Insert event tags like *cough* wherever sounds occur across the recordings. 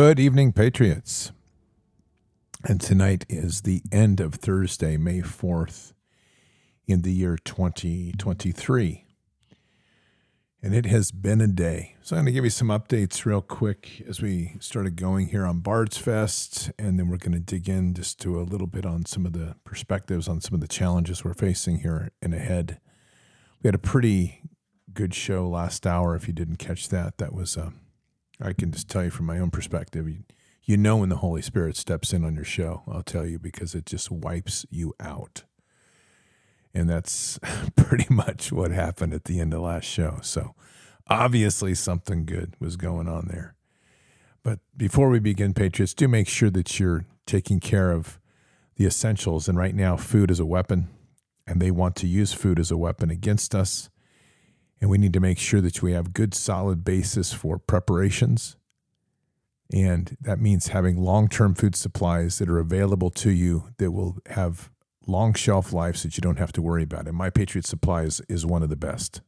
Good evening, Patriots. And tonight is the end of Thursday, May 4th, in the year 2023. And it has been a day. So I'm going to give you some updates real quick as we started going here on Bards Fest. And then we're going to dig in just to a little bit on some of the perspectives on some of the challenges we're facing here and ahead. We had a pretty good show last hour. If you didn't catch that, that was, uh, I can just tell you from my own perspective, you, you know when the Holy Spirit steps in on your show, I'll tell you, because it just wipes you out. And that's *laughs* pretty much what happened at the end of last show. So obviously something good was going on there. But before we begin, Patriots, do make sure that you're taking care of the essentials. And right now, food is a weapon, and they want to use food as a weapon against us. And we need to make sure that we have good, solid basis for preparations. And that means having long term food supplies that are available to you that will have long shelf lives that you don't have to worry about. And My Patriot Supplies is one of the best.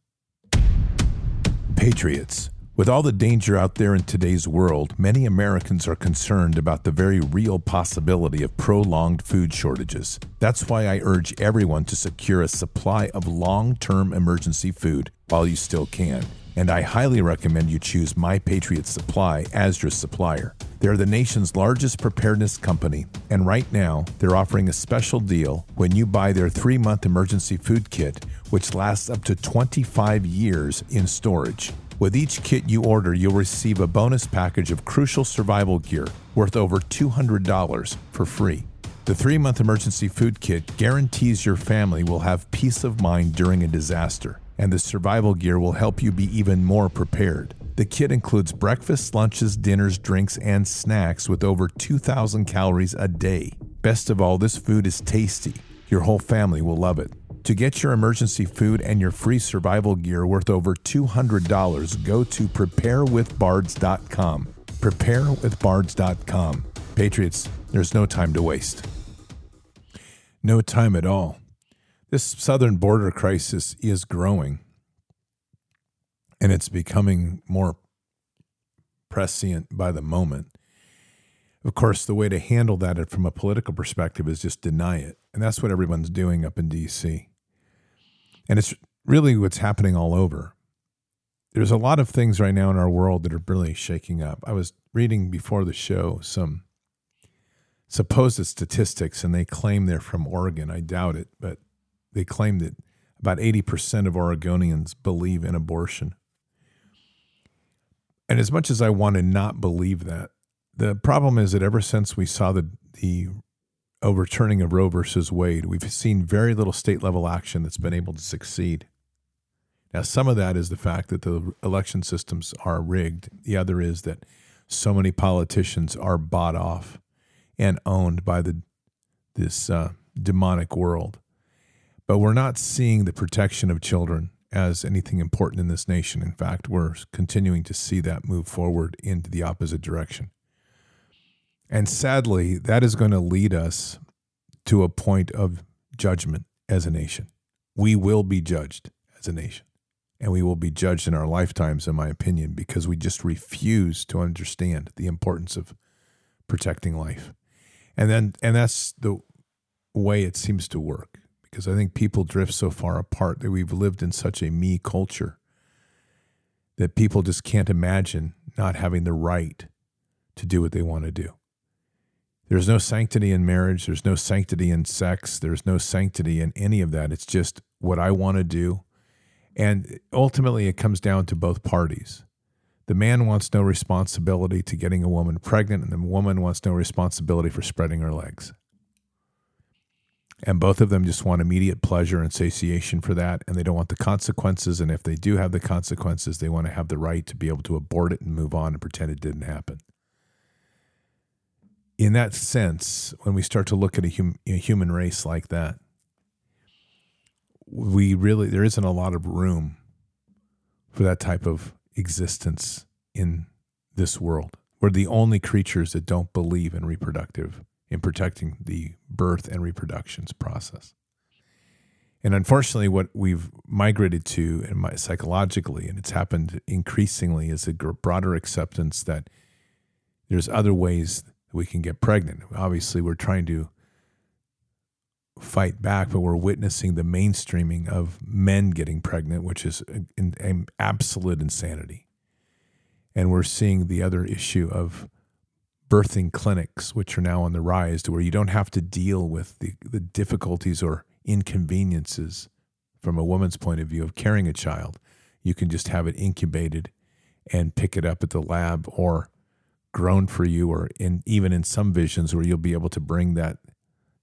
Patriots. With all the danger out there in today's world, many Americans are concerned about the very real possibility of prolonged food shortages. That's why I urge everyone to secure a supply of long term emergency food while you still can. And I highly recommend you choose My Patriot Supply as your supplier. They're the nation's largest preparedness company, and right now they're offering a special deal when you buy their three month emergency food kit, which lasts up to 25 years in storage. With each kit you order, you'll receive a bonus package of crucial survival gear worth over $200 for free. The three month emergency food kit guarantees your family will have peace of mind during a disaster, and the survival gear will help you be even more prepared. The kit includes breakfast, lunches, dinners, drinks, and snacks with over 2,000 calories a day. Best of all, this food is tasty. Your whole family will love it. To get your emergency food and your free survival gear worth over $200, go to preparewithbards.com. Preparewithbards.com. Patriots, there's no time to waste. No time at all. This southern border crisis is growing and it's becoming more prescient by the moment. Of course, the way to handle that from a political perspective is just deny it. And that's what everyone's doing up in DC. And it's really what's happening all over. There's a lot of things right now in our world that are really shaking up. I was reading before the show some supposed statistics, and they claim they're from Oregon. I doubt it, but they claim that about 80% of Oregonians believe in abortion. And as much as I want to not believe that, the problem is that ever since we saw the, the overturning of Roe versus Wade, we've seen very little state level action that's been able to succeed. Now, some of that is the fact that the election systems are rigged. The other is that so many politicians are bought off and owned by the this uh, demonic world. But we're not seeing the protection of children as anything important in this nation. In fact, we're continuing to see that move forward into the opposite direction. And sadly, that is going to lead us to a point of judgment as a nation. We will be judged as a nation. And we will be judged in our lifetimes, in my opinion, because we just refuse to understand the importance of protecting life. And then and that's the way it seems to work. Because I think people drift so far apart that we've lived in such a me culture that people just can't imagine not having the right to do what they want to do. There's no sanctity in marriage. There's no sanctity in sex. There's no sanctity in any of that. It's just what I want to do. And ultimately, it comes down to both parties. The man wants no responsibility to getting a woman pregnant, and the woman wants no responsibility for spreading her legs. And both of them just want immediate pleasure and satiation for that, and they don't want the consequences. And if they do have the consequences, they want to have the right to be able to abort it and move on and pretend it didn't happen in that sense, when we start to look at a, hum, a, human race like that, we really there isn't a lot of room for that type of existence in this world. We're the only creatures that don't believe in reproductive in protecting the birth and reproductions process. And unfortunately, what we've migrated to, and psychologically, and it's happened increasingly, is a broader acceptance that there's other ways that we can get pregnant. Obviously, we're trying to fight back, but we're witnessing the mainstreaming of men getting pregnant, which is an absolute insanity. And we're seeing the other issue of birthing clinics, which are now on the rise, to where you don't have to deal with the, the difficulties or inconveniences from a woman's point of view of carrying a child. You can just have it incubated and pick it up at the lab or grown for you, or in even in some visions where you'll be able to bring that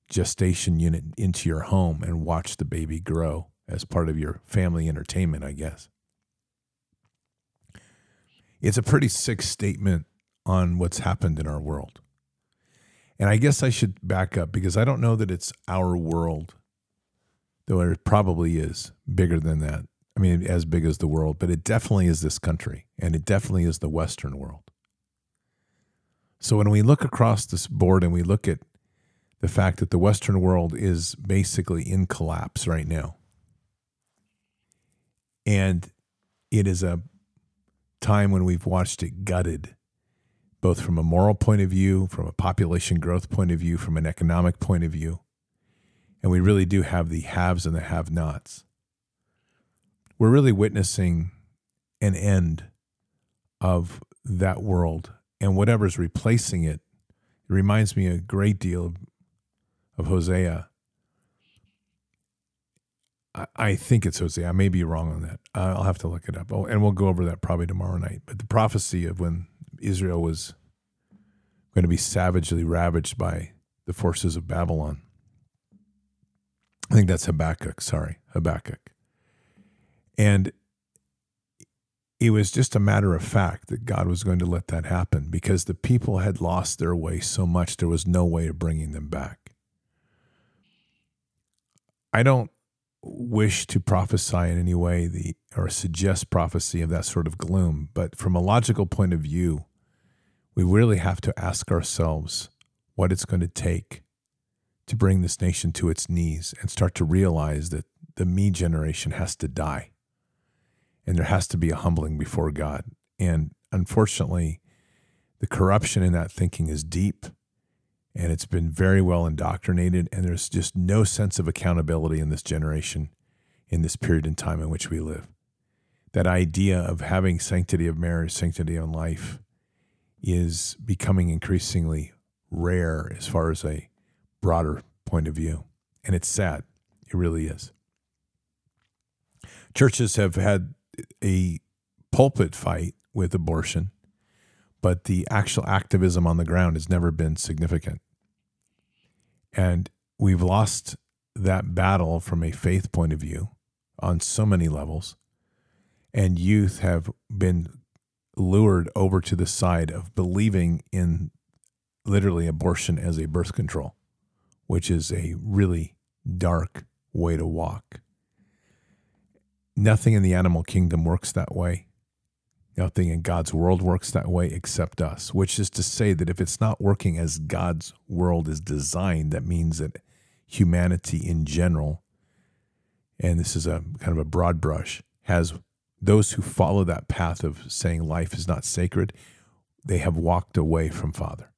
gestation unit into your home and watch the baby grow as part of your family entertainment, I guess. It's a pretty sick statement on what's happened in our world. And I guess I should back up because I don't know that it's our world, though it probably is bigger than that. I mean, as big as the world, but it definitely is this country and it definitely is the Western world. So when we look across this board and we look at the fact that the Western world is basically in collapse right now. And it is a time when we've watched it gutted, both from a moral point of view, from a population growth point of view, from an economic point of view. And we really do have the haves and the have nots. We're really witnessing an end of that world and whatever's replacing it. It reminds me a great deal of Hosea. I, I think it's Hosea. I may be wrong on that. I'll have to look it up. Oh, and we'll go over that probably tomorrow night. But the prophecy of when Israel was going to be savagely ravaged by the forces of Babylon. I think that's Habakkuk. Sorry, Habakkuk. And it was just a matter of fact that God was going to let that happen because the people had lost their way so much, there was no way of bringing them back. I don't wish to prophesy in any way the or suggest prophecy of that sort of gloom, but from a logical point of view, we really have to ask ourselves what it's going to take to bring this nation to its knees and start to realize that the me generation has to die. And there has to be a humbling before God. And unfortunately, the corruption in that thinking is deep and it's been very well indoctrinated and there's just no sense of accountability in this generation in this period in time in which we live that idea of having sanctity of marriage sanctity of life is becoming increasingly rare as far as a broader point of view and it's sad it really is churches have had a pulpit fight with abortion but the actual activism on the ground has never been significant and we've lost that battle from a faith point of view on so many levels. And youth have been lured over to the side of believing in literally abortion as a birth control, which is a really dark way to walk. Nothing in the animal kingdom works that way. Nothing in God's world works that way except us, which is to say that if it's not working as God's world is designed, that means that humanity in general, and this is a kind of a broad brush, has those who follow that path of saying life is not sacred, they have walked away from Father.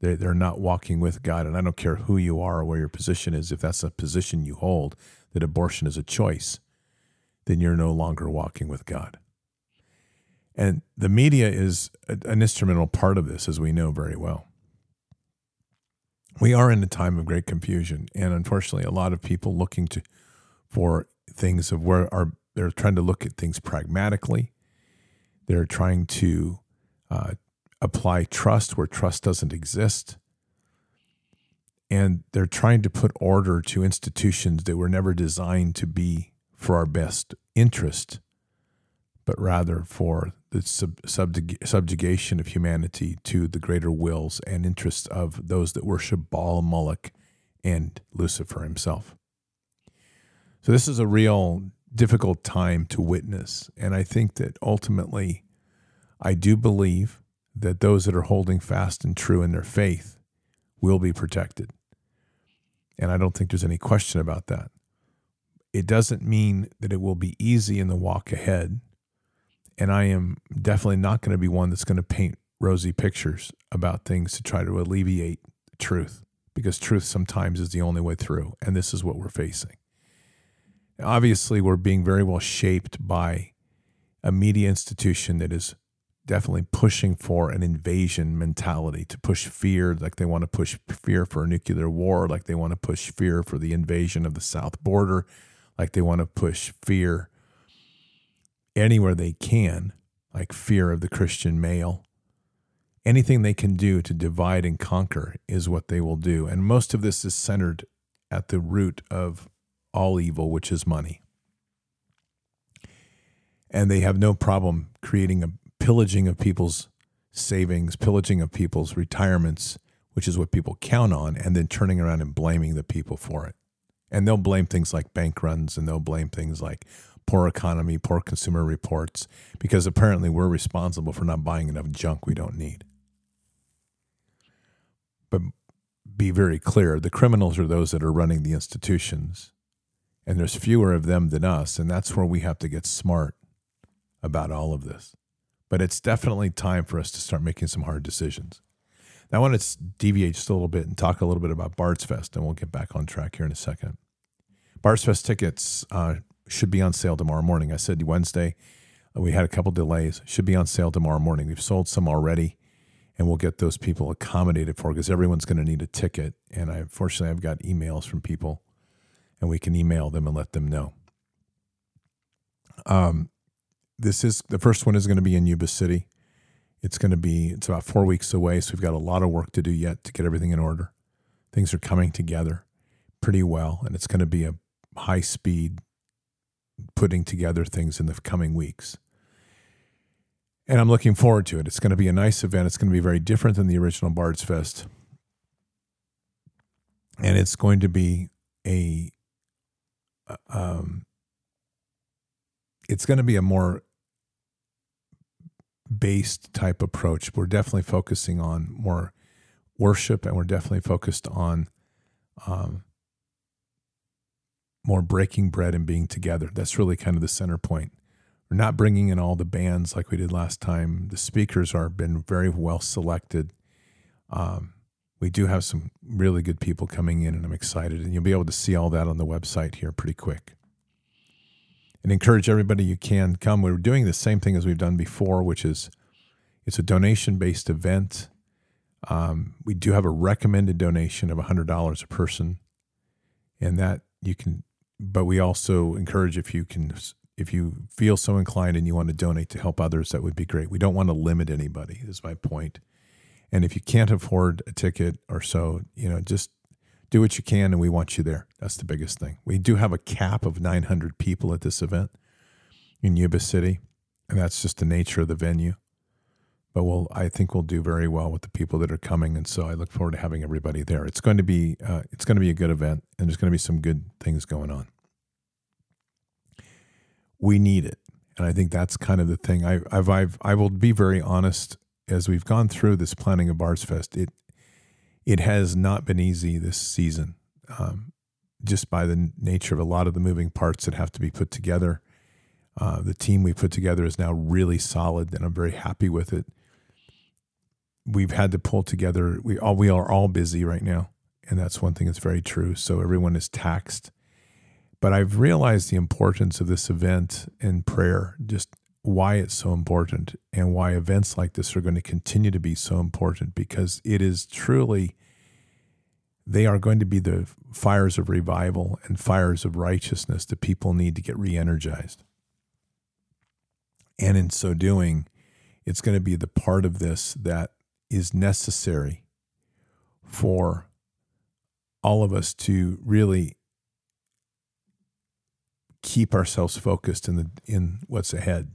They're, they're not walking with God. And I don't care who you are or where your position is, if that's a position you hold, that abortion is a choice, then you're no longer walking with God. And the media is an instrumental part of this, as we know very well. We are in a time of great confusion, and unfortunately, a lot of people looking to for things of where are they're trying to look at things pragmatically. They're trying to uh, apply trust where trust doesn't exist, and they're trying to put order to institutions that were never designed to be for our best interest, but rather for the sub, subjug- subjugation of humanity to the greater wills and interests of those that worship Baal, Moloch, and Lucifer himself. So, this is a real difficult time to witness. And I think that ultimately, I do believe that those that are holding fast and true in their faith will be protected. And I don't think there's any question about that. It doesn't mean that it will be easy in the walk ahead and I am definitely not going to be one that's going to paint rosy pictures about things to try to alleviate truth because truth sometimes is the only way through. And this is what we're facing. Obviously, we're being very well shaped by a media institution that is definitely pushing for an invasion mentality to push fear, like they want to push fear for a nuclear war, like they want to push fear for the invasion of the south border, like they want to push fear anywhere they can, like fear of the Christian male. Anything they can do to divide and conquer is what they will do. And most of this is centered at the root of all evil, which is money. And they have no problem creating a pillaging of people's savings, pillaging of people's retirements, which is what people count on, and then turning around and blaming the people for it. And they'll blame things like bank runs and they'll blame things like poor economy, poor consumer reports, because apparently we're responsible for not buying enough junk we don't need. But be very clear the criminals are those that are running the institutions, and there's fewer of them than us. And that's where we have to get smart about all of this. But it's definitely time for us to start making some hard decisions. Now, I want to deviate just a little bit and talk a little bit about Bards Fest, and we'll get back on track here in a second. Bards Fest tickets uh, should be on sale tomorrow morning. I said Wednesday. We had a couple delays. Should be on sale tomorrow morning. We've sold some already and we'll get those people accommodated for because everyone's going to need a ticket. And I fortunately I've got emails from people, and we can email them and let them know. Um, this is the first one is going to be in Yuba City. It's going to be it's about four weeks away, so we've got a lot of work to do yet to get everything in order. Things are coming together pretty well, and it's going to be a high speed putting together things in the coming weeks and I'm looking forward to it. It's going to be a nice event. It's going to be very different than the original Bards Fest, and it's going to be a um, it's going to be a more based type approach. We're definitely focusing on more worship, and we're definitely focused on um, more breaking bread and being together. That's really kind of the center point. We're not bringing in all the bands like we did last time. The speakers are been very well selected. Um, we do have some really good people coming in, and I'm excited. And you'll be able to see all that on the website here pretty quick. And encourage everybody you can come. We're doing the same thing as we've done before, which is it's a donation based event. Um, we do have a recommended donation of $100 a person, and that you can. But we also encourage if you can if you feel so inclined and you want to donate to help others, that would be great. We don't want to limit anybody, is my point. And if you can't afford a ticket or so, you know, just do what you can and we want you there. That's the biggest thing. We do have a cap of 900 people at this event in Yuba City, and that's just the nature of the venue. But we'll, I think we'll do very well with the people that are coming, and so I look forward to having everybody there. It's going to be, uh, it's going to be a good event, and there's going to be some good things going on we need it. And I think that's kind of the thing. I, I've, I've, I will be very honest as we've gone through this planning of Bards Fest. It, it has not been easy this season, um, just by the nature of a lot of the moving parts that have to be put together. Uh, the team we put together is now really solid, and I'm very happy with it. We've had to pull together. We all we are all busy right now, and that's one thing that's very true. So everyone is taxed but I've realized the importance of this event and prayer, just why it's so important and why events like this are going to continue to be so important because it is truly, they are going to be the fires of revival and fires of righteousness that people need to get re energized. And in so doing, it's going to be the part of this that is necessary for all of us to really keep ourselves focused in the in what's ahead.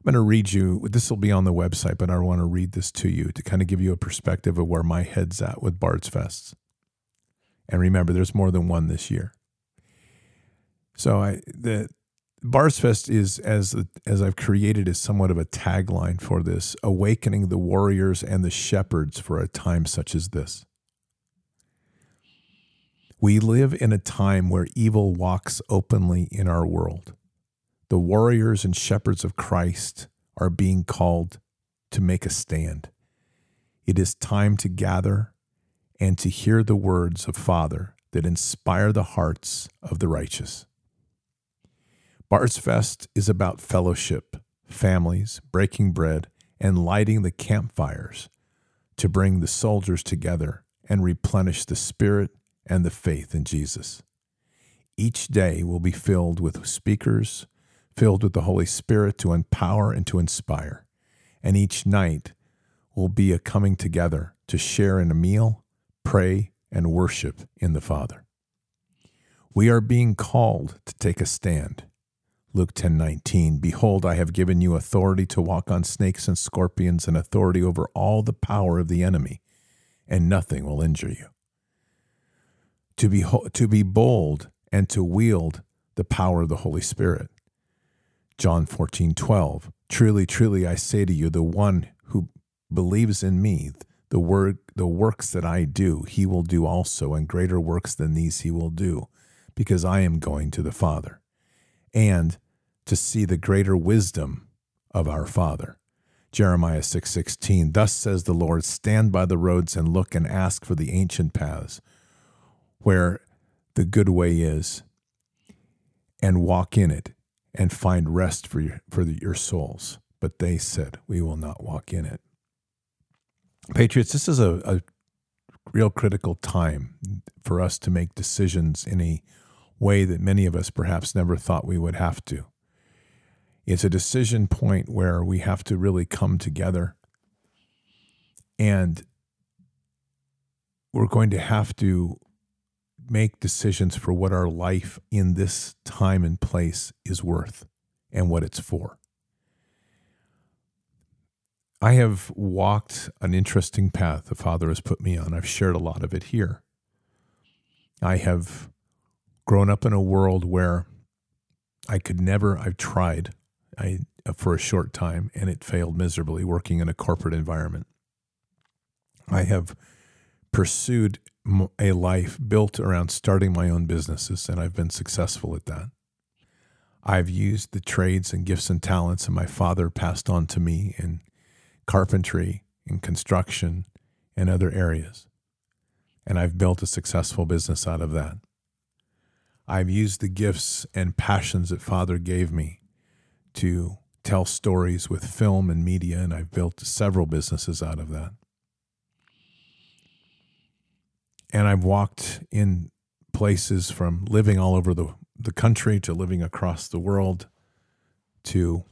I'm going to read you. This will be on the website, but I want to read this to you to kind of give you a perspective of where my head's at with Bards Fests. And remember, there's more than one this year. So I the Bards Fest is as as I've created is somewhat of a tagline for this, awakening the warriors and the shepherds for a time such as this. We live in a time where evil walks openly in our world. The warriors and shepherds of Christ are being called to make a stand. It is time to gather and to hear the words of Father that inspire the hearts of the righteous. Bards Fest is about fellowship, families, breaking bread, and lighting the campfires to bring the soldiers together and replenish the spirit and the faith in Jesus. Each day will be filled with speakers, filled with the Holy Spirit to empower and to inspire. And each night will be a coming together to share in a meal, pray, and worship in the Father. We are being called to take a stand. Luke 10:19 Behold I have given you authority to walk on snakes and scorpions and authority over all the power of the enemy and nothing will injure you. To be to be bold and to wield the power of the Holy Spirit. John 14:12 Truly truly I say to you the one who believes in me the word the works that I do he will do also and greater works than these he will do because I am going to the Father and to see the greater wisdom of our Father. Jeremiah 6:16 Thus says the Lord stand by the roads and look and ask for the ancient paths where the good way is and walk in it and find rest for your, for the, your souls. But they said we will not walk in it. Patriots this is a, a real critical time for us to make decisions in a way that many of us perhaps never thought we would have to. It's a decision point where we have to really come together. And we're going to have to make decisions for what our life in this time and place is worth and what it's for. I have walked an interesting path the Father has put me on. I've shared a lot of it here. I have grown up in a world where I could never, I've tried I uh, for a short time, and it failed miserably working in a corporate environment. I have pursued a life built around starting my own businesses, and I've been successful at that. I've used the trades and gifts and talents that my father passed on to me in carpentry, in construction, and other areas. And I've built a successful business out of that. I've used the gifts and passions that Father gave me to tell stories with film and media, and I've built several businesses out of that. And I've walked in places from living all over the, the country to living across the world to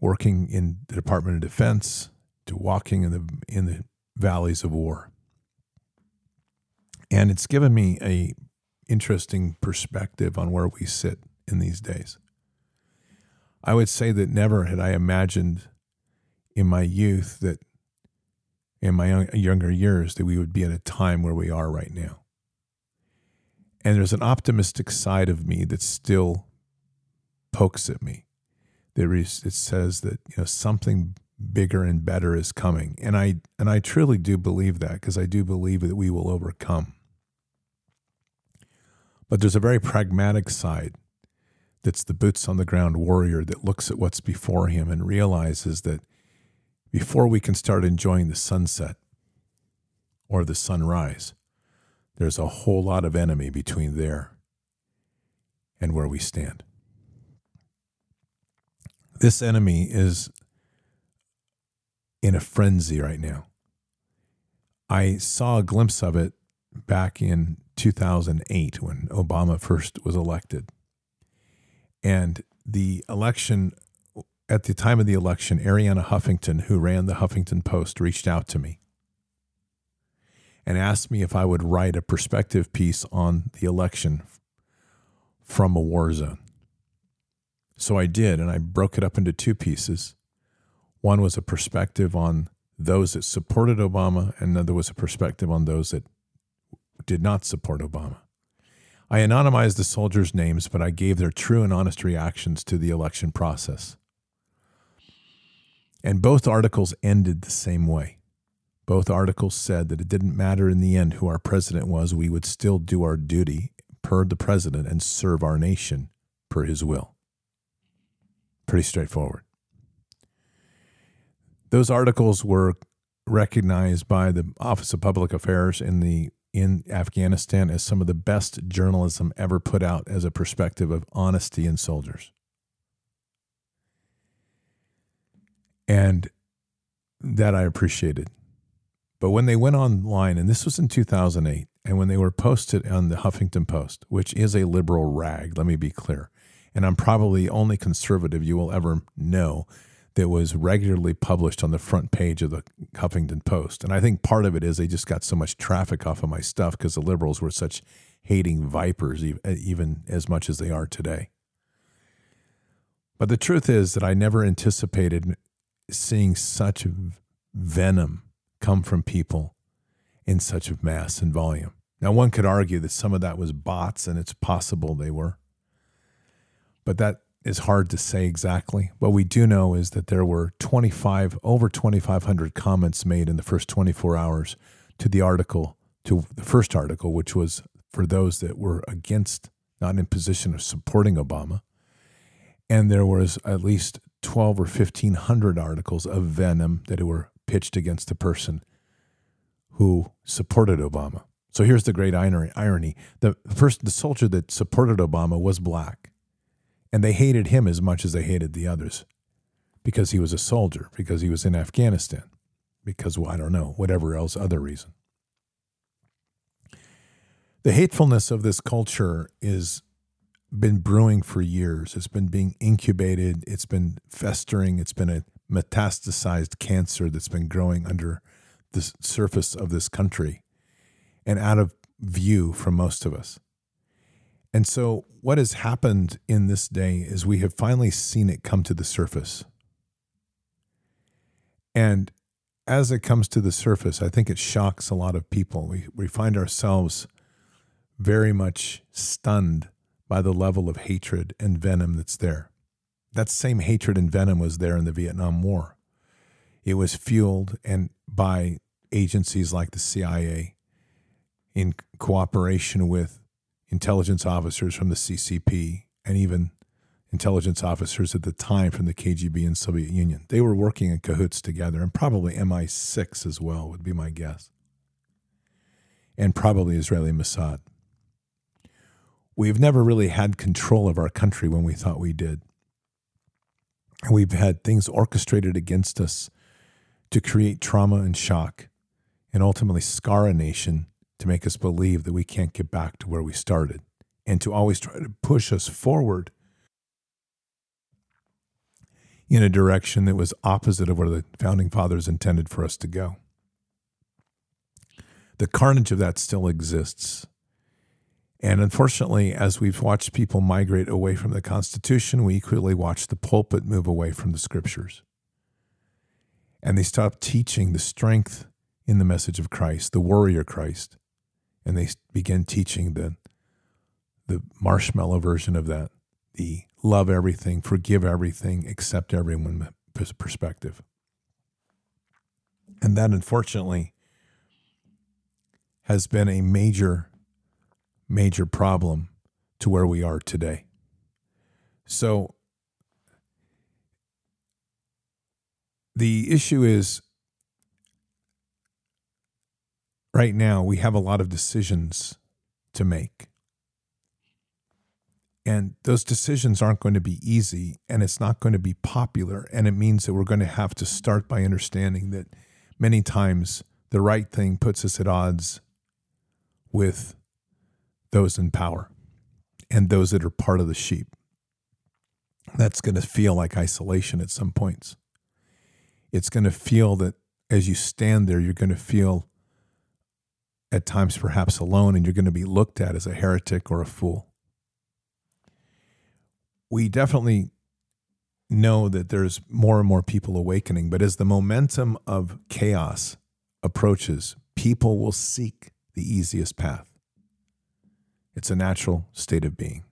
working in the Department of Defense to walking in the in the valleys of war. And it's given me a interesting perspective on where we sit in these days. I would say that never had I imagined in my youth that in my young, younger years that we would be at a time where we are right now. And there's an optimistic side of me that still pokes at me. There is, it says that you know something bigger and better is coming, and I and I truly do believe that because I do believe that we will overcome. But there's a very pragmatic side that's the boots on the ground warrior that looks at what's before him and realizes that before we can start enjoying the sunset or the sunrise, there's a whole lot of enemy between there and where we stand. This enemy is in a frenzy right now. I saw a glimpse of it back in 2008 when Obama first was elected. And the election, at the time of the election, Arianna Huffington, who ran the Huffington Post, reached out to me and asked me if I would write a perspective piece on the election from a war zone. So I did, and I broke it up into two pieces. One was a perspective on those that supported Obama, and another was a perspective on those that did not support Obama. I anonymized the soldiers' names, but I gave their true and honest reactions to the election process. And both articles ended the same way. Both articles said that it didn't matter in the end who our president was, we would still do our duty per the president and serve our nation per his will. Pretty straightforward. those articles were recognized by the Office of Public Affairs in the in Afghanistan as some of the best journalism ever put out as a perspective of honesty in soldiers. And that I appreciated. But when they went online, and this was in 2008, and when they were posted on the Huffington Post, which is a liberal rag, let me be clear, and I'm probably the only conservative you will ever know that was regularly published on the front page of the Huffington Post. And I think part of it is they just got so much traffic off of my stuff because the liberals were such hating vipers, uh, even as much as they are today. But the truth is that I never anticipated seeing such venom come from people in such a mass and volume. Now, one could argue that some of that was bots, and it's possible they were. But that is hard to say exactly. What we do know is that there were 25, over 2,500 comments made in the first 24 hours to the article, to the first article, which was for those that were against, not in position of supporting Obama. And there was at least 12 or 1,500 articles of venom that were pitched against the person who supported Obama. So here's the great irony. The first the soldier that supported Obama was black. And they hated him as much as they hated the others because he was a soldier, because he was in Afghanistan, because well, I don't know, whatever else other reason. The hatefulness of this culture is been brewing for years. It's been being incubated, it's been festering, it's been a metastasized cancer that's been growing under the surface of this country and out of view from most of us. And so, what has happened in this day is we have finally seen it come to the surface. And as it comes to the surface, I think it shocks a lot of people. We, we find ourselves very much stunned by the level of hatred and venom that's there. That same hatred and venom was there in the Vietnam War. It was fueled and by agencies like the CIA in cooperation with intelligence officers from the CCP and even intelligence officers at the time from the KGB and Soviet Union. They were working in cahoots together, and probably MI6 as well, would be my guess. And probably Israeli Mossad. We've never really had control of our country when we thought we did. We've had things orchestrated against us to create trauma and shock and ultimately scar a nation to make us believe that we can't get back to where we started and to always try to push us forward in a direction that was opposite of where the founding fathers intended for us to go. The carnage of that still exists. And unfortunately, as we've watched people migrate away from the Constitution, we equally watch the pulpit move away from the scriptures. And they stop teaching the strength in the message of Christ, the warrior Christ, and they begin teaching the the marshmallow version of that, the love everything, forgive everything, accept everyone perspective. And that unfortunately has been a major, major problem to where we are today. So the issue is right now we have a lot of decisions to make. And those decisions aren't going to be easy and it's not going to be popular. And it means that we're going to have to start by understanding that many times the right thing puts us at odds with those in power and those that are part of the sheep. That's going to feel like isolation at some points. It's going to feel that as you stand there, you're going to feel at times perhaps alone, and you're going to be looked at as a heretic or a fool. We definitely know that there's more and more people awakening, but as the momentum of chaos approaches, people will seek the easiest path. It's a natural state of being.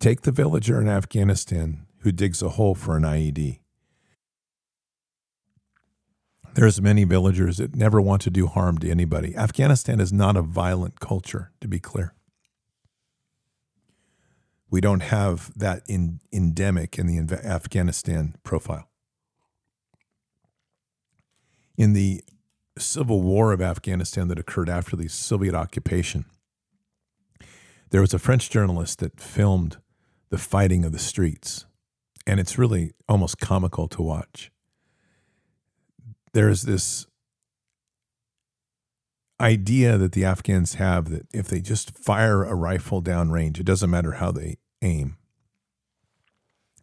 Take the villager in Afghanistan who digs a hole for an IED. There's many villagers that never want to do harm to anybody. Afghanistan is not a violent culture, to be clear. We don't have that in, endemic in the Afghanistan profile. In the civil war of Afghanistan that occurred after the Soviet occupation, there was a French journalist that filmed the fighting of the streets, and it's really almost comical to watch. There's this idea that the Afghans have that if they just fire a rifle down range, it doesn't matter how they aim.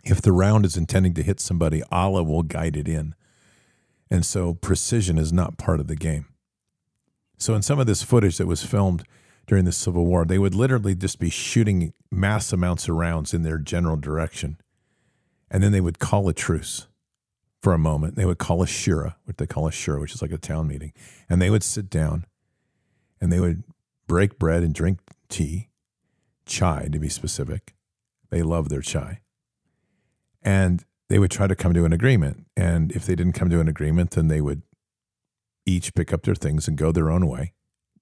If the round is intending to hit somebody, Allah will guide it in. And so precision is not part of the game. So in some of this footage that was filmed during the Civil War, they would literally just be shooting mass amounts of rounds in their general direction. And then they would call a truce for a moment. They would call a shura, what they call a shura, which is like a town meeting. And they would sit down and they would break bread and drink tea, chai to be specific. They love their chai. And they would try to come to an agreement. And if they didn't come to an agreement, then they would each pick up their things and go their own way,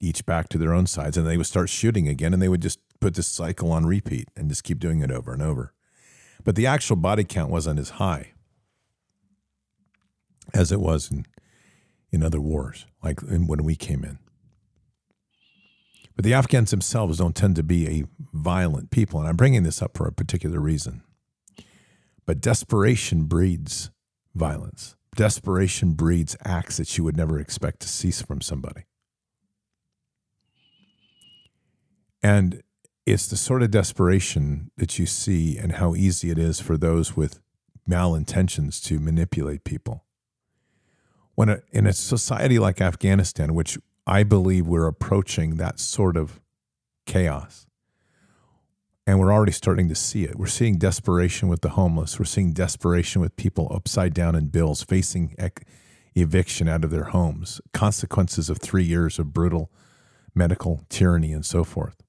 each back to their own sides. And they would start shooting again. And they would just put this cycle on repeat and just keep doing it over and over. But the actual body count wasn't as high as it was in, in other wars, like when we came in. But the Afghans themselves don't tend to be a violent people. And I'm bringing this up for a particular reason. But desperation breeds violence. Desperation breeds acts that you would never expect to see from somebody. And it's the sort of desperation that you see and how easy it is for those with malintentions to manipulate people. When a, in a society like Afghanistan, which I believe we're approaching that sort of chaos, and we're already starting to see it. We're seeing desperation with the homeless. We're seeing desperation with people upside down in bills, facing ec- eviction out of their homes, consequences of three years of brutal medical tyranny, and so forth.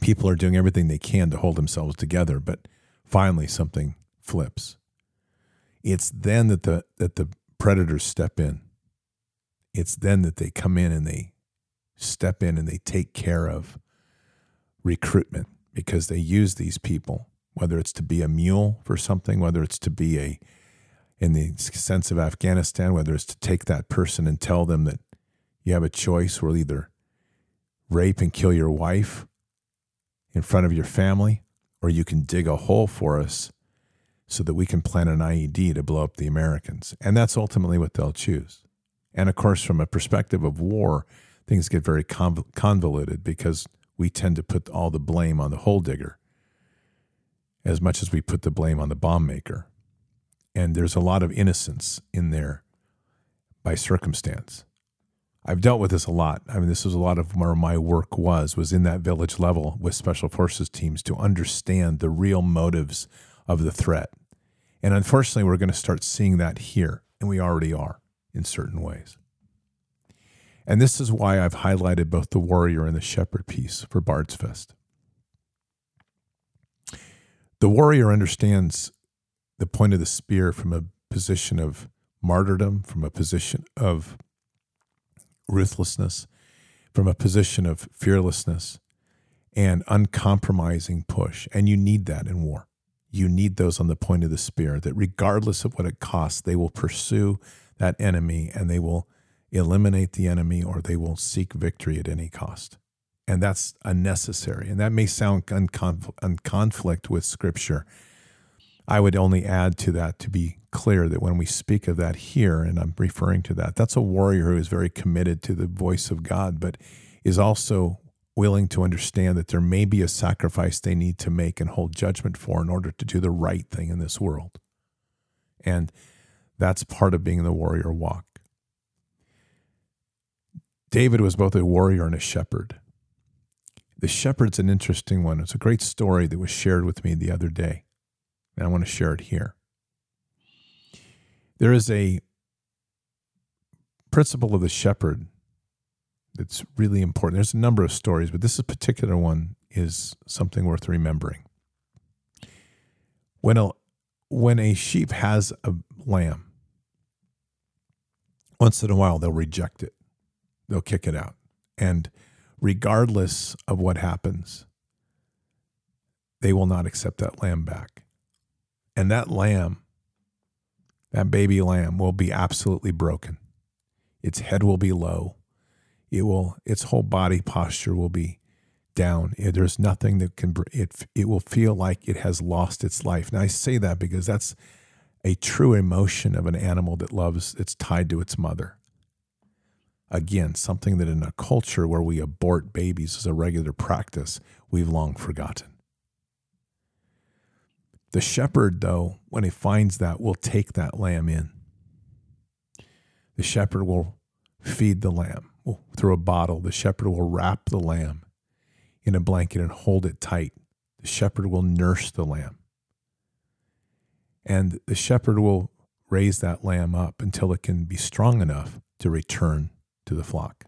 People are doing everything they can to hold themselves together, but finally something flips. It's then that the that the predators step in. It's then that they come in and they step in and they take care of recruitment because they use these people, whether it's to be a mule for something, whether it's to be a, in the sense of Afghanistan, whether it's to take that person and tell them that you have a choice, we'll either rape and kill your wife in front of your family, or you can dig a hole for us so that we can plant an IED to blow up the Americans. And that's ultimately what they'll choose. And of course, from a perspective of war, things get very convoluted because we tend to put all the blame on the hole digger as much as we put the blame on the bomb maker. And there's a lot of innocence in there by circumstance. I've dealt with this a lot. I mean, this is a lot of where my work was, was in that village level with special forces teams to understand the real motives of the threat. And unfortunately, we're going to start seeing that here, and we already are in certain ways. And this is why I've highlighted both the warrior and the shepherd piece for Bard's Fest. The warrior understands the point of the spear from a position of martyrdom, from a position of ruthlessness, from a position of fearlessness and uncompromising push. And you need that in war. You need those on the point of the spear that, regardless of what it costs, they will pursue that enemy and they will eliminate the enemy or they will seek victory at any cost. And that's unnecessary. And that may sound in conflict with Scripture. I would only add to that to be clear that when we speak of that here, and I'm referring to that, that's a warrior who is very committed to the voice of God, but is also willing to understand that there may be a sacrifice they need to make and hold judgment for in order to do the right thing in this world. And that's part of being the warrior walk. David was both a warrior and a shepherd. The shepherd's an interesting one. It's a great story that was shared with me the other day, and I want to share it here. There is a principle of the shepherd that's really important. There's a number of stories, but this particular one is something worth remembering. When a when a sheep has a lamb, once in a while they'll reject it they'll kick it out. And regardless of what happens, they will not accept that lamb back. And that lamb that baby lamb will be absolutely broken. Its head will be low. It will its whole body posture will be down. There's nothing that can it it will feel like it has lost its life. Now I say that because that's a true emotion of an animal that loves it's tied to its mother. Again, something that in a culture where we abort babies as a regular practice, we've long forgotten. The shepherd, though, when he finds that, will take that lamb in. The shepherd will feed the lamb through a bottle. The shepherd will wrap the lamb in a blanket and hold it tight. The shepherd will nurse the lamb. And the shepherd will raise that lamb up until it can be strong enough to return to the flock.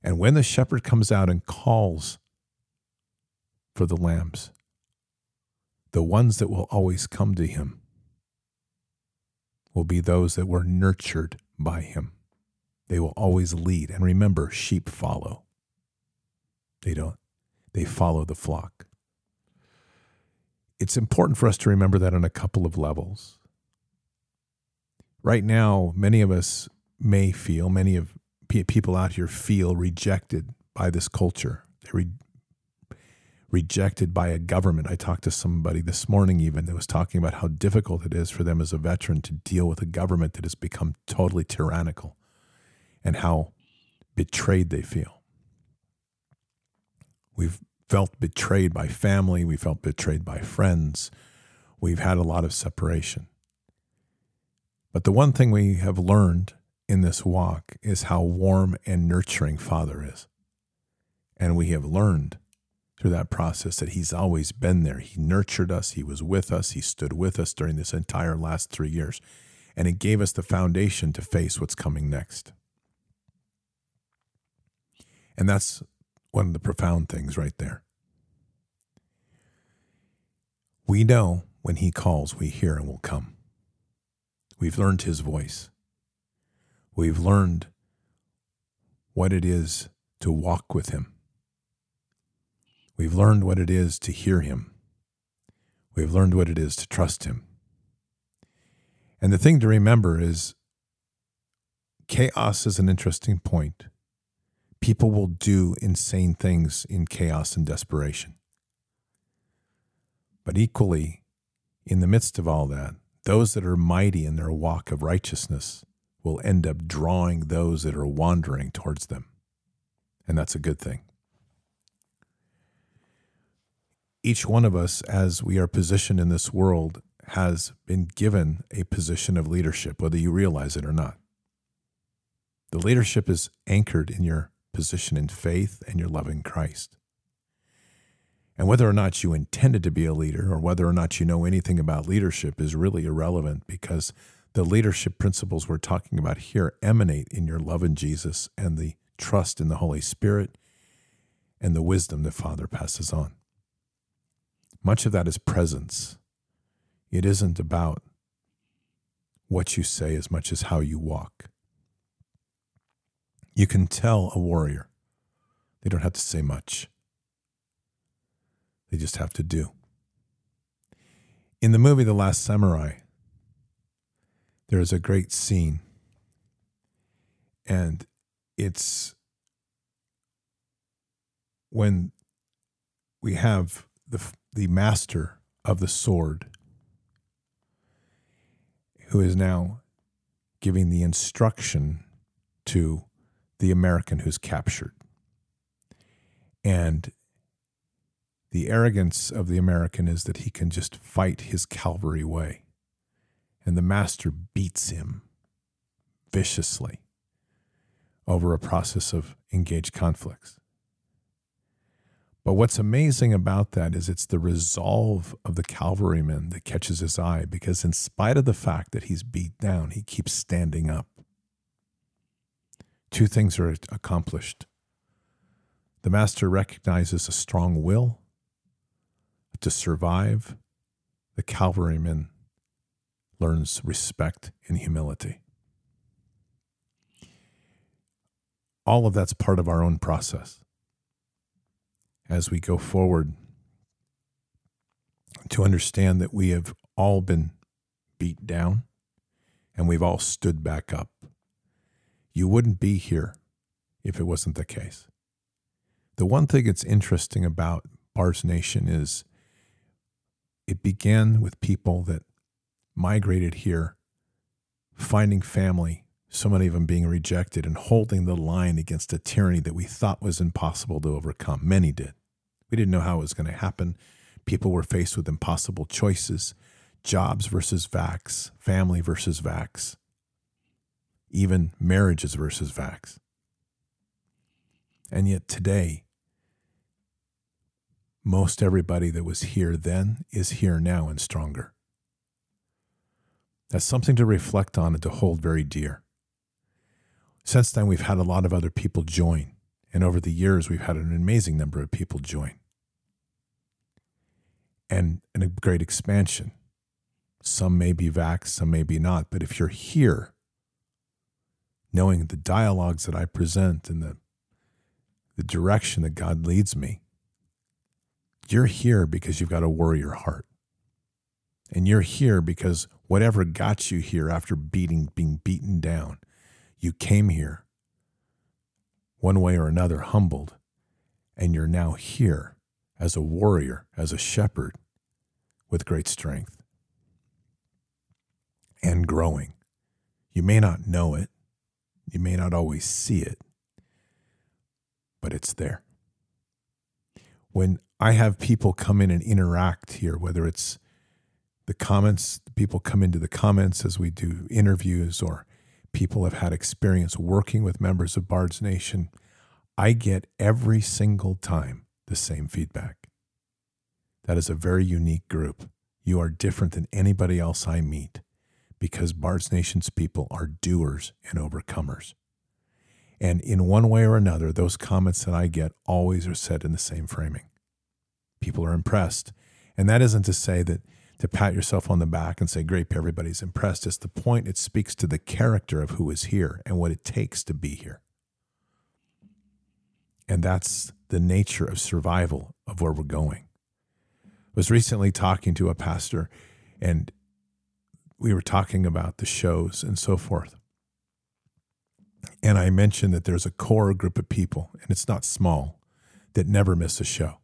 And when the shepherd comes out and calls for the lambs, the ones that will always come to him will be those that were nurtured by him. They will always lead. And remember, sheep follow. They don't, they follow the flock. It's important for us to remember that on a couple of levels. Right now, many of us may feel, many of people out here feel rejected by this culture. They're re- rejected by a government. I talked to somebody this morning, even, that was talking about how difficult it is for them as a veteran to deal with a government that has become totally tyrannical and how betrayed they feel. We've felt betrayed by family, we felt betrayed by friends, we've had a lot of separation. But the one thing we have learned in this walk is how warm and nurturing Father is. And we have learned through that process that He's always been there. He nurtured us, He was with us, He stood with us during this entire last three years. And it gave us the foundation to face what's coming next. And that's one of the profound things right there. We know when He calls, we hear and will come. We've learned His voice. We've learned what it is to walk with Him. We've learned what it is to hear Him. We've learned what it is to trust Him. And the thing to remember is chaos is an interesting point. People will do insane things in chaos and desperation. But equally, in the midst of all that, those that are mighty in their walk of righteousness will end up drawing those that are wandering towards them. And that's a good thing. Each one of us, as we are positioned in this world, has been given a position of leadership, whether you realize it or not. The leadership is anchored in your position in faith and your loving Christ. And whether or not you intended to be a leader or whether or not you know anything about leadership is really irrelevant because the leadership principles we're talking about here emanate in your love in Jesus and the trust in the Holy Spirit and the wisdom that Father passes on. Much of that is presence. It isn't about what you say as much as how you walk. You can tell a warrior. They don't have to say much, they just have to do. In the movie The Last Samurai, there is a great scene, and it's when we have the the master of the sword, who is now giving the instruction to the American who's captured. And the arrogance of the American is that he can just fight his cavalry way. And the master beats him viciously over a process of engaged conflicts. But what's amazing about that is it's the resolve of the cavalryman that catches his eye because, in spite of the fact that he's beat down, he keeps standing up. Two things are accomplished. The master recognizes a strong will to survive. The cavalryman learns respect and humility. All of that's part of our own process as we go forward to understand that we have all been beat down, and we've all stood back up. You wouldn't be here if it wasn't the case. The one thing that's interesting about Bards Nation is it began with people that migrated here, finding family, so many of them being rejected, and holding the line against a tyranny that we thought was impossible to overcome. Many did. We didn't know how it was going to happen. People were faced with impossible choices jobs versus vax, family versus vax, even marriages versus vax. And yet today, most everybody that was here then is here now and stronger. That's something to reflect on and to hold very dear. Since then, we've had a lot of other people join. And over the years, we've had an amazing number of people join. And, and a great expansion. Some may be vax, some may be not. But if you're here, knowing the dialogues that I present and the, the direction that God leads me, you're here because you've got a warrior heart. And you're here because whatever got you here after beating being beaten down, you came here one way or another humbled, and you're now here as a warrior, as a shepherd with great strength and growing. You may not know it, you may not always see it, but it's there. When I have people come in and interact here, whether it's the comments, people come into the comments as we do interviews, or people have had experience working with members of Bards Nation. I get every single time the same feedback. That is a very unique group. You are different than anybody else I meet because Bards Nation's people are doers and overcomers. And in one way or another, those comments that I get always are said in the same framing people are impressed. And that isn't to say that to pat yourself on the back and say, Great, everybody's impressed. It's the point, it speaks to the character of who is here and what it takes to be here. And that's the nature of survival of where we're going. I was recently talking to a pastor, and we were talking about the shows and so forth. And I mentioned that there's a core group of people, and it's not small, that never miss a show.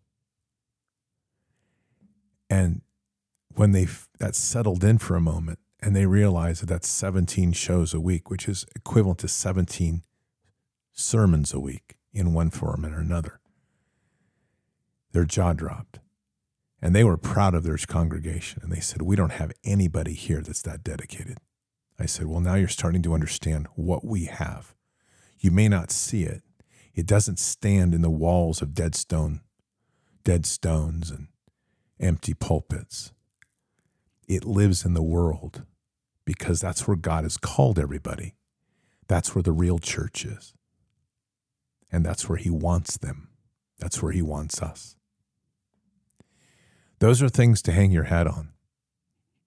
And when they that settled in for a moment and they realized that that's 17 shows a week, which is equivalent to 17 sermons a week in one form or another, their jaw dropped. And they were proud of their congregation. And they said, We don't have anybody here that's that dedicated. I said, Well, now you're starting to understand what we have. You may not see it. It doesn't stand in the walls of dead stone, dead stones and empty pulpits. It lives in the world because that's where God has called everybody. That's where the real church is. And that's where He wants them. That's where He wants us. Those are things to hang your hat on.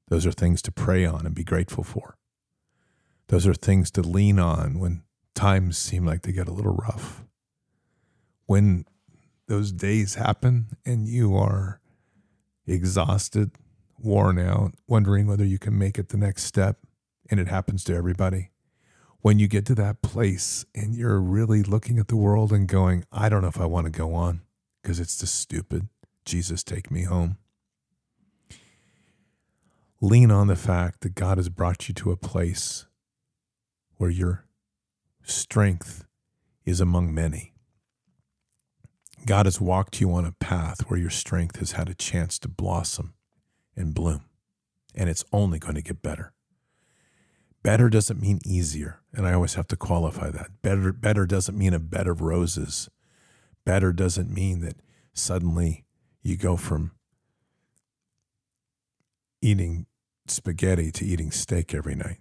Those are things to pray on and be grateful for. Those are things to lean on when times seem like they get a little rough. When those days happen and you are exhausted, worn out, wondering whether you can make it the next step, and it happens to everybody. When you get to that place and you're really looking at the world and going, I don't know if I want to go on because it's just stupid. Jesus, take me home. Lean on the fact that God has brought you to a place where your strength is among many God has walked you on a path where your strength has had a chance to blossom and bloom, and it's only going to get better. Better doesn't mean easier, and I always have to qualify that. Better, better doesn't mean a bed of roses. Better doesn't mean that suddenly you go from eating spaghetti to eating steak every night.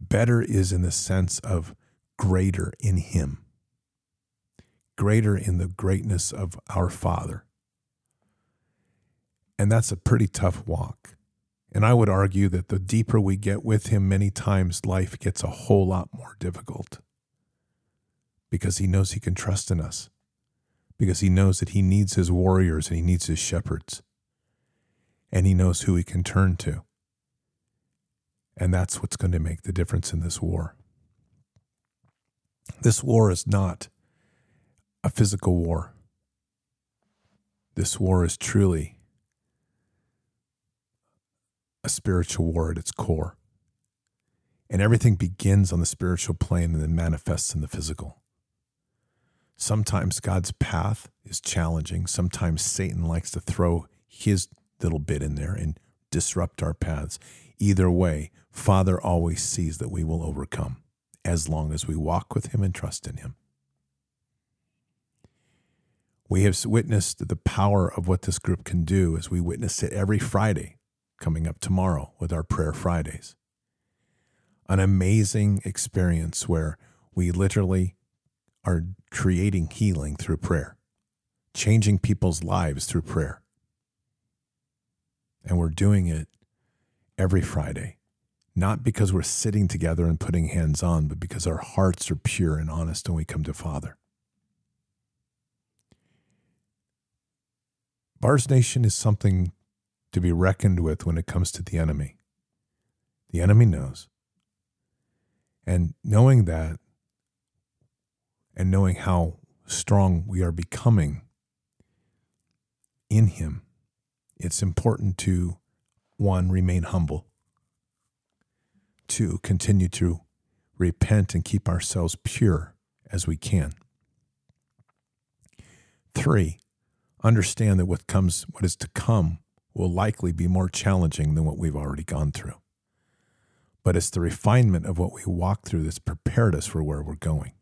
Better is in the sense of greater in Him greater in the greatness of our Father. And that's a pretty tough walk. And I would argue that the deeper we get with Him, many times life gets a whole lot more difficult because He knows He can trust in us, because He knows that He needs His warriors and He needs His shepherds, and He knows who He can turn to And that's what's going to make the difference in this war. This war is not a physical war. This war is truly a spiritual war at its core. And everything begins on the spiritual plane and then manifests in the physical. Sometimes God's path is challenging. Sometimes Satan likes to throw his little bit in there and disrupt our paths. Either way, Father always sees that we will overcome as long as we walk with Him and trust in Him. We have witnessed the power of what this group can do as we witness it every Friday coming up tomorrow with our Prayer Fridays. An amazing experience where we literally are creating healing through prayer, changing people's lives through prayer. And we're doing it every Friday, not because we're sitting together and putting hands on, but because our hearts are pure and honest and we come to Father. Bards Nation is something to be reckoned with when it comes to the enemy. The enemy knows. And knowing that and knowing how strong we are becoming in Him, it's important to one, remain humble, two, continue to repent and keep ourselves pure as we can. Three, understand that what comes, what is to come, will likely be more challenging than what we've already gone through. But it's the refinement of what we walk through that's prepared us for where we're going.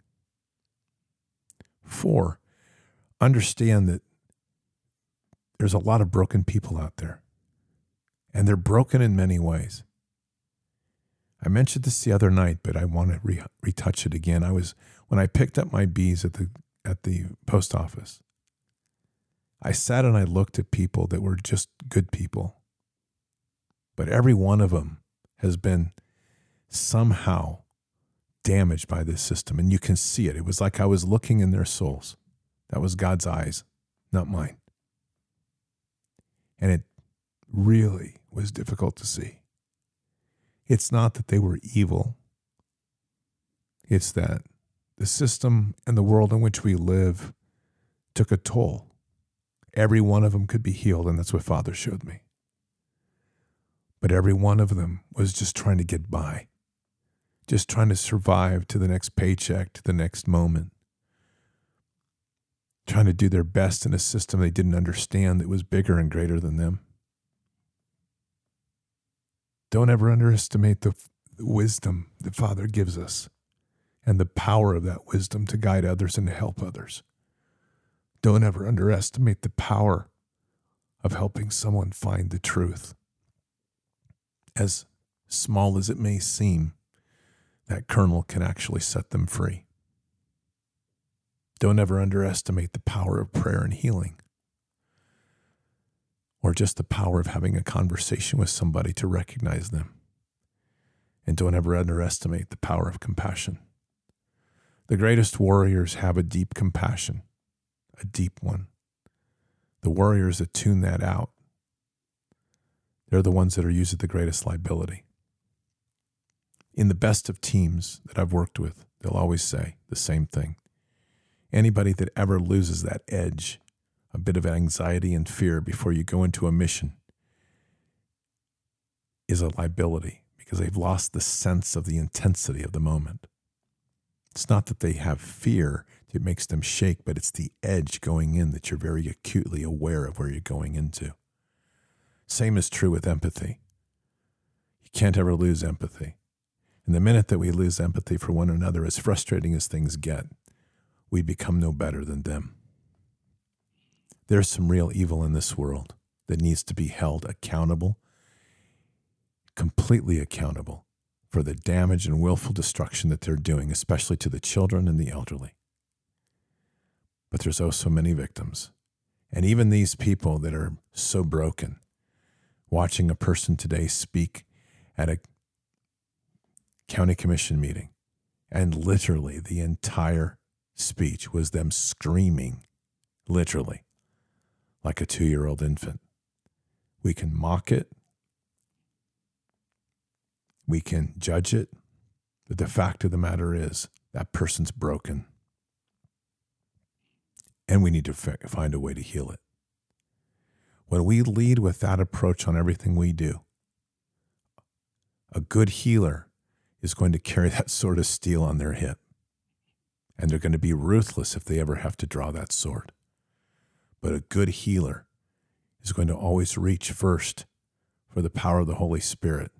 Four, understand that there's a lot of broken people out there, and they're broken in many ways. I mentioned this the other night, but I want to re- retouch it again. I was when I picked up my bees at the at the post office. I sat and I looked at people that were just good people. But every one of them has been somehow damaged by this system. And you can see it. It was like I was looking in their souls. That was God's eyes, not mine. And it really was difficult to see. It's not that they were evil, it's that the system and the world in which we live took a toll Every one of them could be healed, and that's what Father showed me. But every one of them was just trying to get by, just trying to survive to the next paycheck, to the next moment, trying to do their best in a system they didn't understand that was bigger and greater than them. Don't ever underestimate the wisdom that Father gives us and the power of that wisdom to guide others and to help others. Don't ever underestimate the power of helping someone find the truth. As small as it may seem, that kernel can actually set them free. Don't ever underestimate the power of prayer and healing, or just the power of having a conversation with somebody to recognize them. And don't ever underestimate the power of compassion. The greatest warriors have a deep compassion a deep one. The warriors that tune that out, they're the ones that are usually the greatest liability. In the best of teams that I've worked with, they'll always say the same thing. Anybody that ever loses that edge, a bit of anxiety and fear before you go into a mission, is a liability because they've lost the sense of the intensity of the moment. It's not that they have fear that makes them shake, but it's the edge going in that you're very acutely aware of where you're going into. Same is true with empathy. You can't ever lose empathy. And the minute that we lose empathy for one another, as frustrating as things get, we become no better than them. There's some real evil in this world that needs to be held accountable, completely accountable for the damage and willful destruction that they're doing, especially to the children and the elderly. But there's also many victims. And even these people that are so broken, watching a person today speak at a county commission meeting, and literally the entire speech was them screaming, literally, like a two year old infant. We can mock it, We can judge it, but the fact of the matter is that person's broken. And we need to find a way to heal it. When we lead with that approach on everything we do, a good healer is going to carry *laughs* that sword of steel on their hip. And they're going to be ruthless if they ever have to draw that sword. But a good healer is going to always reach first for the power of the Holy Spirit,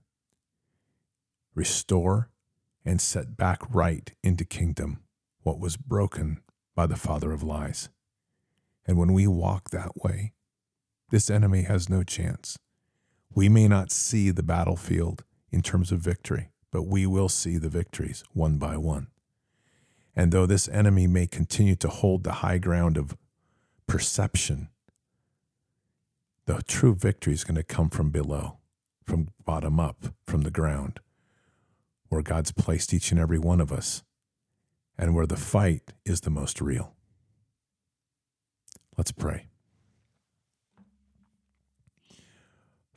restore and set back right into kingdom what was broken by the father of lies. And when we walk that way, this enemy has no chance. We may not see the battlefield in terms of victory, but we will see the victories one by one. And though this enemy may continue to hold the high ground of perception, the true victory is going to come from below, from bottom up, from the ground, where God's placed each and every one of us, and where the fight is the most real. Let's pray.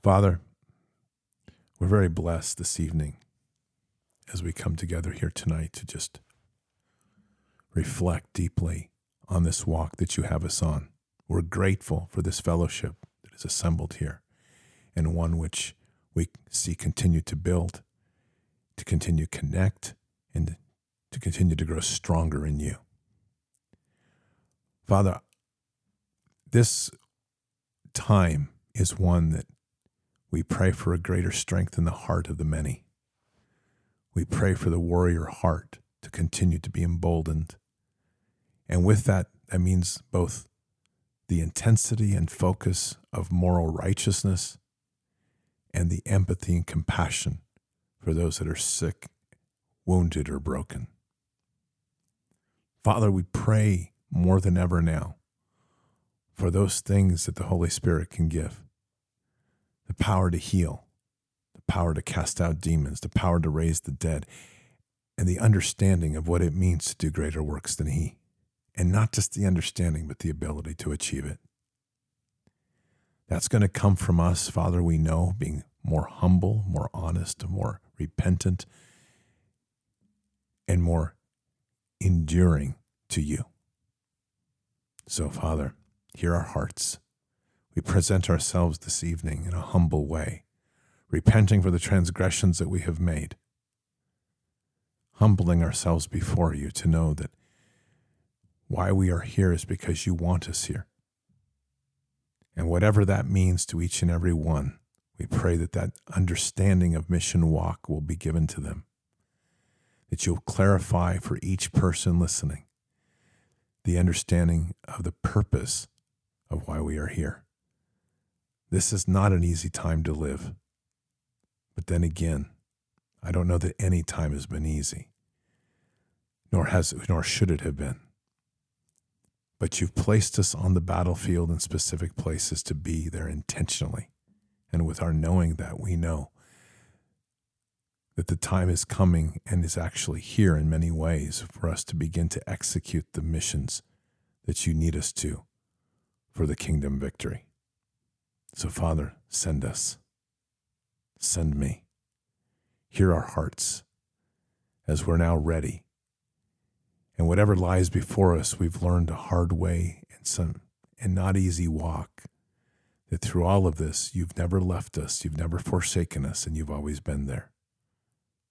Father, we're very blessed this evening as we come together here tonight to just reflect deeply on this walk that you have us on. We're grateful for this fellowship that is assembled here and one which we see continue to build, to continue connect, and to continue to grow stronger in you. Father, this time is one that we pray for a greater strength in the heart of the many. We pray for the warrior heart to continue to be emboldened. And with that, that means both the intensity and focus of moral righteousness and the empathy and compassion for those that are sick, wounded, or broken. Father, we pray more than ever now for those things that the Holy Spirit can give the power to heal, the power to cast out demons, the power to raise the dead, and the understanding of what it means to do greater works than He. And not just the understanding, but the ability to achieve it. That's going to come from us, Father, we know, being more humble, more honest, more repentant, and more enduring to you. So, Father, hear our hearts. We present ourselves this evening in a humble way, repenting for the transgressions that we have made, humbling ourselves before you to know that why we are here is because you want us here. And whatever that means to each and every one, we pray that that understanding of mission walk will be given to them, that you'll clarify for each person listening the understanding of the purpose of why we are here. This is not an easy time to live. But then again, I don't know that any time has been easy, nor has nor should it have been. But you've placed us on the battlefield in specific places to be there intentionally. And with our knowing that, we know that the time is coming and is actually here in many ways for us to begin to execute the missions that you need us to for the kingdom victory. So, Father, send us. Send me. Hear our hearts as we're now ready. And whatever lies before us, we've learned a hard way and some and not easy walk. That through all of this, you've never left us, you've never forsaken us, and you've always been there.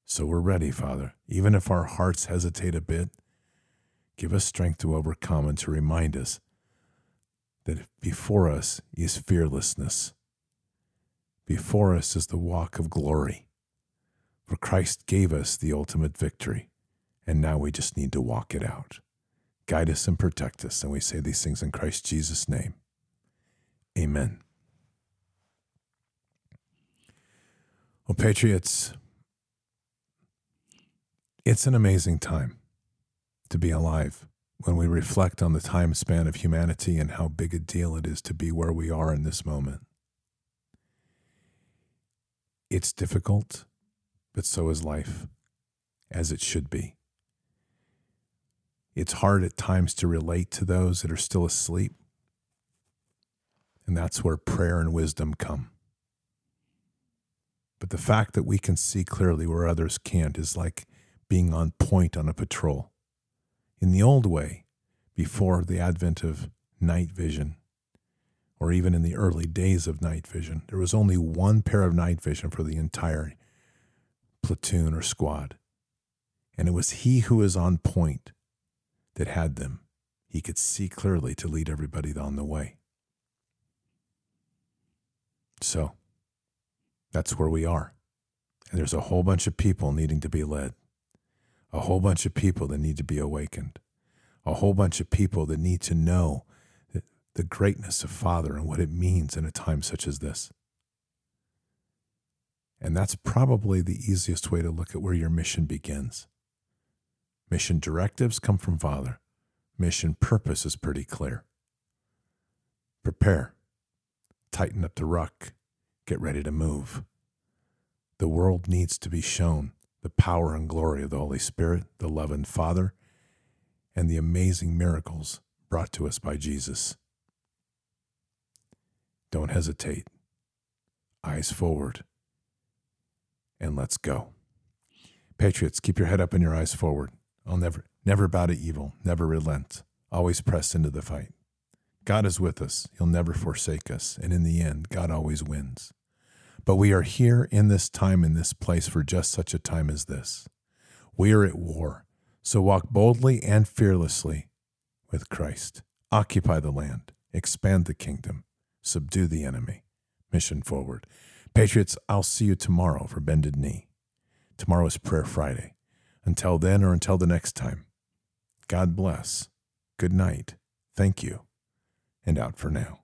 So we're ready, Father. Even if our hearts hesitate a bit, give us strength to overcome and to remind us that before us is fearlessness. Before us is the walk of glory. For Christ gave us the ultimate victory, and now we just need to walk it out. Guide us and protect us, and we say these things in Christ Jesus' name. Amen. Well, Patriots, it's an amazing time to be alive when we reflect on the time span of humanity and how big a deal it is to be where we are in this moment. It's difficult, but so is life, as it should be. It's hard at times to relate to those that are still asleep, and that's where prayer and wisdom come. But the fact that we can see clearly where others can't is like being on point on a patrol. In the old way, before the advent of night vision, or even in the early days of night vision, there was only one pair of night vision for the entire platoon or squad. And it was he who was on point that had them. He could see clearly to lead everybody on the way. So that's where we are. And there's a whole bunch of people needing to be led, a whole bunch of people that need to be awakened, a whole bunch of people that need to know the greatness of Father and what it means in a time such as this. And that's probably the easiest way to look at where your mission begins. Mission directives come from Father. Mission purpose is pretty clear. Prepare. Tighten up the ruck. Get ready to move. The world needs to be shown the power and glory of the Holy Spirit, the love and Father, and the amazing miracles brought to us by Jesus. Don't hesitate. Eyes forward. And let's go. Patriots, keep your head up and your eyes forward. I'll never, never bow to evil, never relent, always press into the fight. God is with us. He'll never forsake us. And in the end, God always wins. But we are here in this time, in this place, for just such a time as this. We are at war. So walk boldly and fearlessly with Christ. Occupy the land, expand the kingdom, subdue the enemy. Mission forward. Patriots, I'll see you tomorrow for Bended Knee. Tomorrow is Prayer Friday. Until then or until the next time, God bless. Good night. Thank you. And out for now.